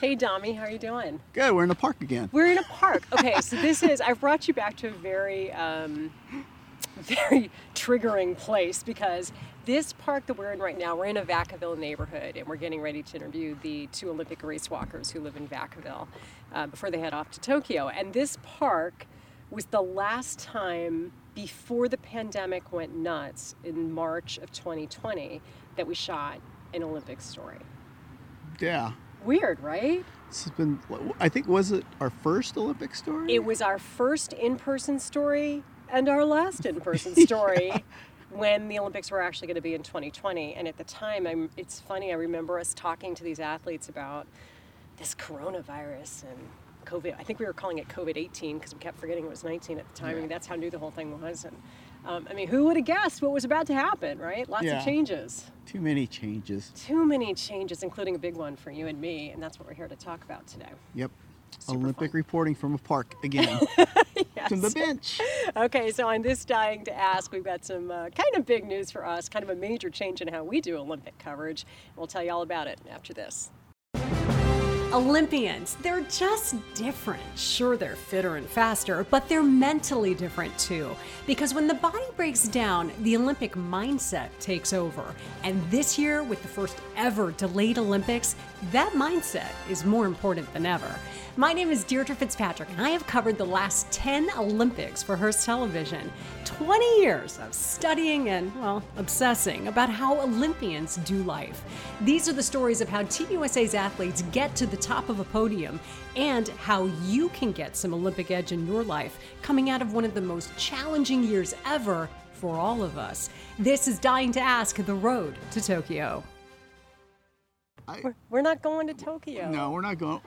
Hey, Dami, how are you doing? Good. We're in the park again. We're in a park. Okay, so this is I've brought you back to a very, um, very triggering place because this park that we're in right now, we're in a Vacaville neighborhood, and we're getting ready to interview the two Olympic race walkers who live in Vacaville uh, before they head off to Tokyo. And this park was the last time before the pandemic went nuts in March of 2020 that we shot an Olympic story. Yeah. Weird, right? This has been. I think was it our first Olympic story? It was our first in-person story and our last in-person story yeah. when the Olympics were actually going to be in 2020. And at the time, I'm, it's funny. I remember us talking to these athletes about this coronavirus and COVID. I think we were calling it COVID 18 because we kept forgetting it was 19 at the time. Yeah. I mean, that's how new the whole thing was. And um, I mean, who would have guessed what was about to happen, right? Lots yeah. of changes. Too many changes. Too many changes, including a big one for you and me, and that's what we're here to talk about today. Yep. Super Olympic fun. reporting from a park again. yes. To the bench. Okay, so on this Dying to Ask, we've got some uh, kind of big news for us, kind of a major change in how we do Olympic coverage. We'll tell you all about it after this. Olympians, they're just different. Sure, they're fitter and faster, but they're mentally different too. Because when the body breaks down, the Olympic mindset takes over. And this year, with the first ever delayed Olympics, that mindset is more important than ever. My name is Deirdre Fitzpatrick, and I have covered the last 10 Olympics for Hearst Television. 20 years of studying and, well, obsessing about how Olympians do life. These are the stories of how Team USA's athletes get to the top of a podium and how you can get some Olympic edge in your life coming out of one of the most challenging years ever for all of us. This is Dying to Ask The Road to Tokyo. I, we're, we're not going to Tokyo. No, we're not going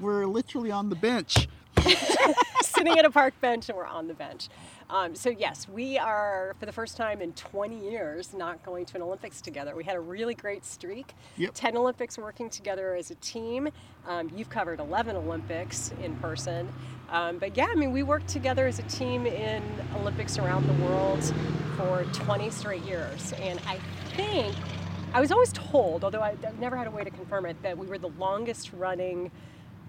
we're literally on the bench. Sitting at a park bench and we're on the bench. Um, so, yes, we are, for the first time in 20 years, not going to an Olympics together. We had a really great streak. Yep. 10 Olympics working together as a team. Um, you've covered 11 Olympics in person. Um, but yeah, I mean, we worked together as a team in Olympics around the world for 20 straight years. And I think, I was always told, although I've never had a way to confirm it, that we were the longest running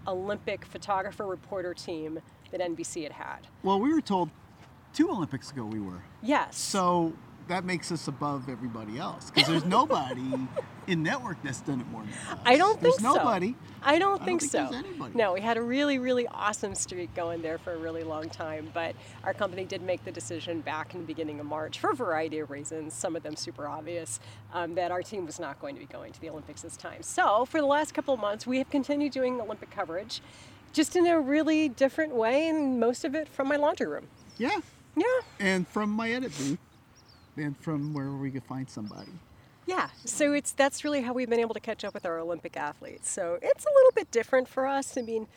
Olympic photographer reporter team that NBC had had. Well, we were told two Olympics ago we were. Yes. So that makes us above everybody else because there's nobody in network that's done it more than us. I don't there's think so. nobody. I don't think, I don't think so. No, we had a really, really awesome streak going there for a really long time, but our company did make the decision back in the beginning of March for a variety of reasons, some of them super obvious, um, that our team was not going to be going to the Olympics this time. So for the last couple of months, we have continued doing Olympic coverage just in a really different way, and most of it from my laundry room. Yeah. Yeah. And from my edit booth, and from where we could find somebody. Yeah, so it's that's really how we've been able to catch up with our Olympic athletes. So it's a little bit different for us. I mean,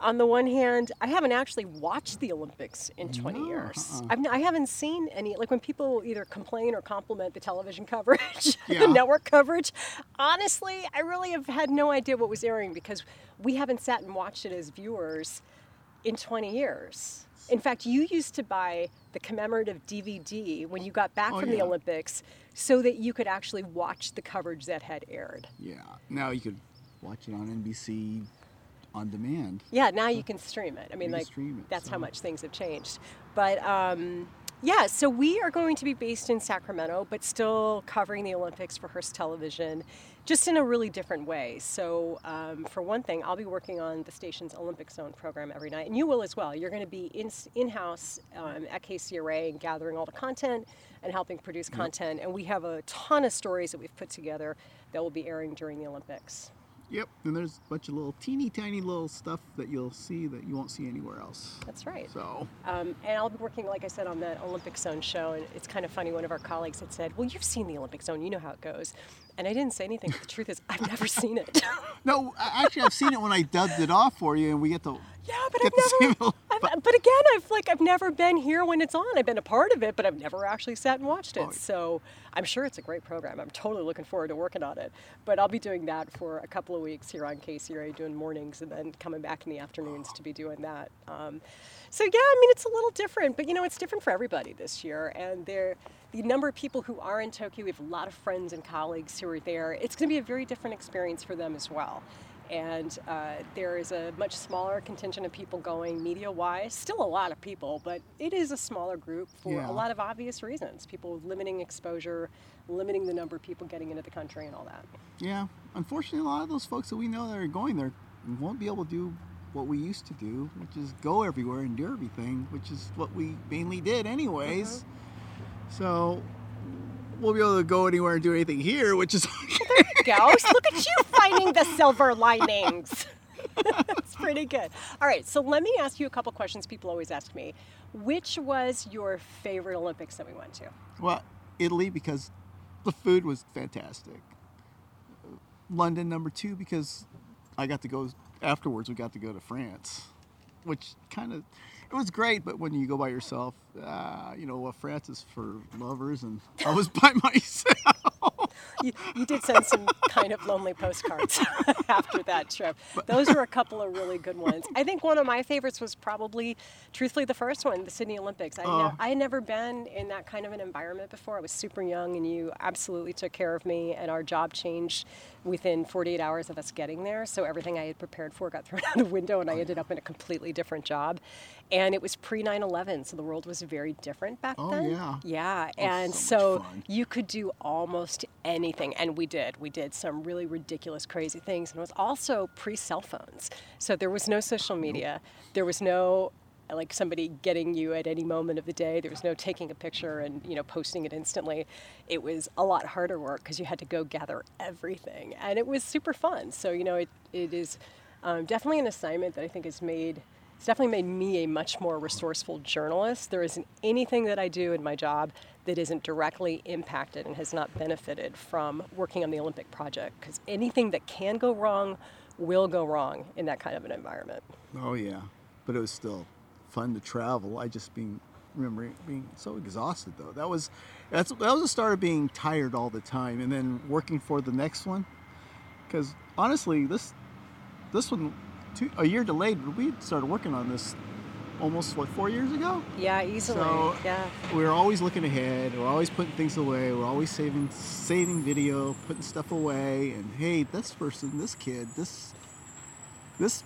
on the one hand, I haven't actually watched the Olympics in 20 no, years. Uh-uh. I haven't seen any, like when people either complain or compliment the television coverage, yeah. the network coverage, honestly, I really have had no idea what was airing because we haven't sat and watched it as viewers in 20 years. In fact, you used to buy the commemorative DVD when you got back oh, from yeah. the Olympics so that you could actually watch the coverage that had aired. Yeah, now you could watch it on NBC on demand. Yeah, now you can stream it. I mean, like it, that's so. how much things have changed. But um, yeah, so we are going to be based in Sacramento, but still covering the Olympics for Hearst Television, just in a really different way. So, um, for one thing, I'll be working on the station's Olympic Zone program every night, and you will as well. You're going to be in in house um, at KCRA and gathering all the content and helping produce content. Yep. And we have a ton of stories that we've put together that will be airing during the Olympics. Yep, and there's a bunch of little teeny tiny little stuff that you'll see that you won't see anywhere else. That's right. So. Um, and I'll be working, like I said, on the Olympic Zone show, and it's kind of funny. One of our colleagues had said, "Well, you've seen the Olympic Zone, you know how it goes," and I didn't say anything. But the truth is, I've never seen it. no, actually, I've seen it when I dubbed it off for you, and we get to. Yeah, but I've never. I've, but again, I've like I've never been here when it's on. I've been a part of it, but I've never actually sat and watched it. Oh, so I'm sure it's a great program. I'm totally looking forward to working on it. But I'll be doing that for a couple of weeks here on KCRA, doing mornings, and then coming back in the afternoons to be doing that. Um, so yeah, I mean it's a little different, but you know it's different for everybody this year, and there the number of people who are in Tokyo, we have a lot of friends and colleagues who are there. It's going to be a very different experience for them as well. And uh, there is a much smaller contingent of people going media-wise. Still a lot of people, but it is a smaller group for Yeah. a lot of obvious reasons. People limiting exposure, limiting the number of people getting into the country, and all that. Yeah, unfortunately, a lot of those folks that we know that are going there won't be able to do what we used to do, which is go everywhere and do everything, which is what we mainly did, anyways. So we'll be able to go anywhere and do anything here, which is Ghost, look at you finding the silver linings. That's pretty good. All right, so let me ask you a couple questions people always ask me. Which was your favorite Olympics that we went to? well, Italy because the food was fantastic. London number two because I got to go afterwards. We got to go to France, which kind of it was great. But when you go by yourself, uh, you know, well, France is for lovers, and I was by myself. You, you did send some kind of lonely postcards after that trip. Those were a couple of really good ones. I think one of my favorites was probably, truthfully, the first one, the Sydney Olympics. I, Oh. ne- I had never been in that kind of an environment before. I was super young, and you absolutely took care of me, and our job changed within 48 hours of us getting there. So everything I had prepared for got thrown out the window, and I oh, ended up in a completely different job. And it was pre 9 11, so the world was very different back Oh, then. yeah. Yeah, Oh, and so so, you could do almost anything, and we did. We did some really ridiculous, crazy things, and it was also pre cell phones. So there was no social media. There was no like somebody getting you at any moment of the day. There was no taking a picture and you know posting it instantly. It was a lot harder work because you had to go gather everything, and it was super fun. So you know it it is um, definitely an assignment that I think has made it's definitely made me a much more resourceful journalist. There isn't anything that I do in my job that isn't directly impacted and has not benefited from working on the Olympic project because anything that can go wrong will go wrong in that kind of an environment. Oh yeah, but it was still fun to travel. I just being remember being so exhausted though. That was that's that was the start of being tired all the time, and then working for the next one. Because honestly, this this one two, a year delayed. but We started working on this almost what four years ago. Yeah, easily. So yeah. we're always looking ahead. We're always putting things away. We're always saving saving video, putting stuff away. And hey, this person, this kid, this this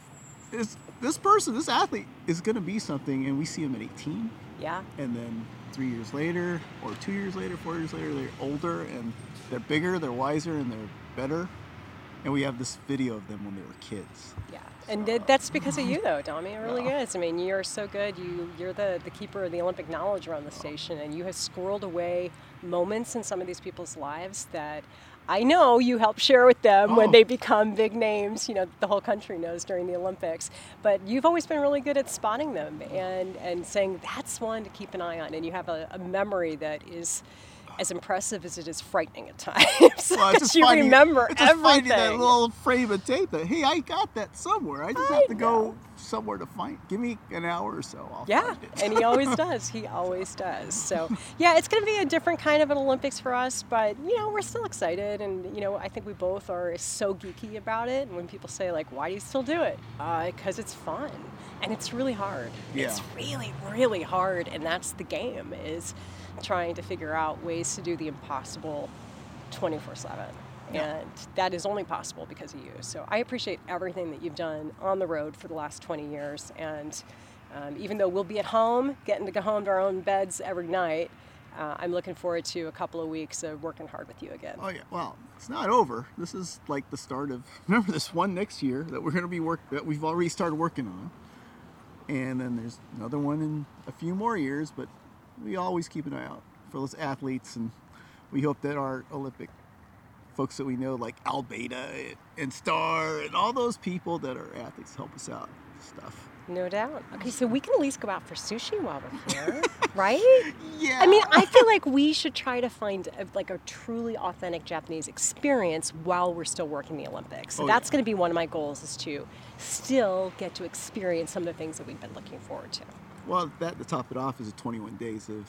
is this person, this athlete is going to be something. And we see him at 18, Yeah. and then three years later, or two years later, four years later, they're older and they're bigger, they're wiser, and they're better. And we have this video of them when they were kids. Yeah, and th- that's because of you, though, Domi. It really is. I mean, you're so good. You you're the the keeper of the Olympic knowledge around the station, and you have squirreled away moments in some of these people's lives that. I know you help share with them when Oh. they become big names, you know, the whole country knows during the Olympics. But you've always been really good at spotting them and, and saying that's one to keep an eye on. And you have a, a memory that is as impressive as it is frightening at times. Well, just you finding- remember just finding that little frame of tape that hey, I got that somewhere. I just I have to know. go somewhere to find. Give me an hour or so. I'll Yeah, find it. and he always does. He always does. So, yeah, it's going to be a different kind of an Olympics for us, but you know, we're still excited, and you know, I think we both are so geeky about it. And when people say like, "Why do you still do it?" Uh, because it's fun, and it's really hard. It's really, really hard, and that's the game is trying to figure out ways to do the impossible, twenty four seven. Yeah. And that is only possible because of you. So I appreciate everything that you've done on the road for the last 20 years. And um, even though we'll be at home, getting to go home to our own beds every night, uh, I'm looking forward to a couple of weeks of working hard with you again. Oh yeah. Well, it's not over. This is like the start of. Remember this one next year that we're going to be work that we've already started working on, and then there's another one in a few more years. But we always keep an eye out for those athletes, and we hope that our Olympic folks that we know, like Albeda and Star, and all those people that are athletes, help us out. Stuff. No doubt. Okay, so we can at least go out for sushi while we're here, right? Yeah. I mean, I feel like we should try to find a, like a truly authentic Japanese experience while we're still working the Olympics. So Oh, that's yeah. going to be one of my goals is to still get to experience some of the things that we've been looking forward to. Well, that to top it off is a 21 days of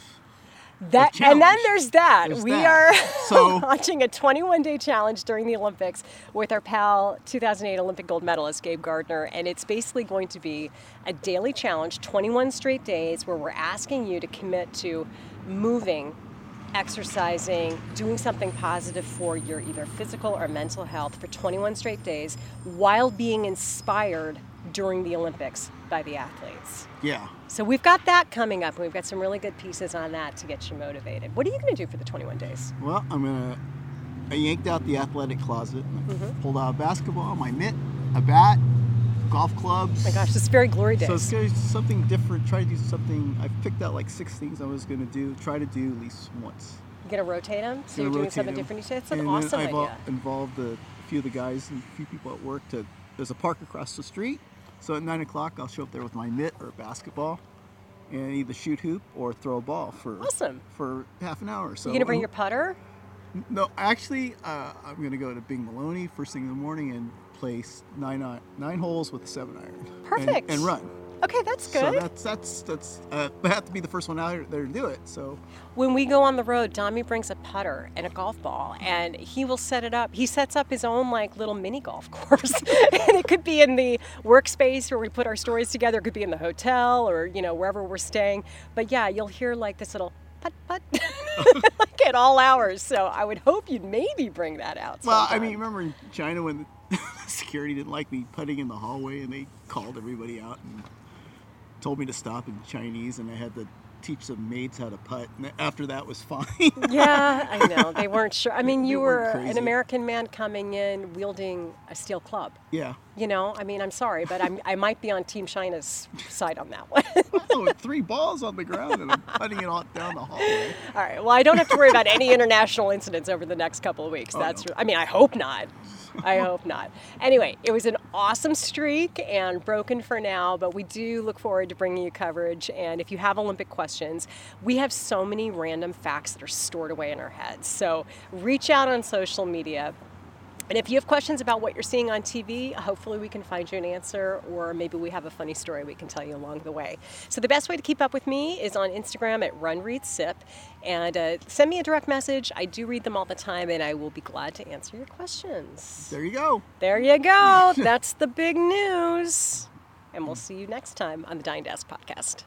That and then there's that. There's we that. are So- launching a 21 day challenge during the Olympics with our pal 2008 Olympic gold medalist Gabe Gardner, and it's basically going to be a daily challenge, 21 straight days, where we're asking you to commit to moving exercising, doing something positive for your either physical or mental health for 21 straight days while being inspired during the Olympics by the athletes. Yeah. So we've got that coming up, and we've got some really good pieces on that to get you motivated. What are you going to do for the 21 days? Well, I'm gonna. I yanked out the athletic closet and I Mm-hmm. pulled out a basketball, my mitt, a bat, golf clubs. Oh my gosh, this is very glory days. So it's gonna be something different. Try to do something. I've picked out like six things I was gonna do. Try to do at least once. You're going to rotate them? So you're doing something something 'em. different each day? It's an And awesome I've idea. involved a few of the guys and a few people at work to. There's a park across the street. So at nine o'clock, I'll show up there with my mitt or basketball, and either shoot hoop or throw a ball for Awesome. for half an hour. So you to bring your putter? No, actually, uh, I'm gonna go to Bing Maloney first thing in the morning and place nine nine holes with a seven iron. and- Perfect. And, run. Okay, that's good. So that's that's that's. Uh, I have to be the first one out there to do it. So when we go on the road, Dami brings a putter and a golf ball, and he will set it up. He sets up his own like little mini golf course, and it could be in the workspace where we put our stories together. It could be in the hotel or you know wherever we're staying. But yeah, you'll hear like this little putt putt like at all hours. So I would hope you'd maybe bring that out. well, I sometime. mean, remember in China when the security didn't like me putting in the hallway and they called everybody out and told me to stop in Chinese and I had to teach the maids how to putt. And after that was fine. Yeah, I know. They weren't sure. I mean, you were an. American man coming in wielding a steel club. yeah. You know, I mean, I'm sorry, but I'm, I might be on Team China's side on that one. Oh, three balls on the ground and I'm putting it all down the hallway. All right. Well, I don't have to worry about any international incidents over the next couple of weeks. Oh, That's. no. I mean, I hope not. I hope not. Anyway, it was an awesome streak and broken for now, but we do look forward to bringing you coverage. And if you have Olympic questions, we have so many random facts that are stored away in our heads. So reach out on social media. And if you have questions about what you're seeing on TV, hopefully we can find you an answer, or maybe we have a funny story we can tell you along the way. So the best way to keep up with me is on Instagram at RunReadSip, and uh, send me a direct message. I do read them all the time, and I will be glad to answer your questions. There you go. There you go. That's the big news. And we'll see you next time on the Dying Desk podcast.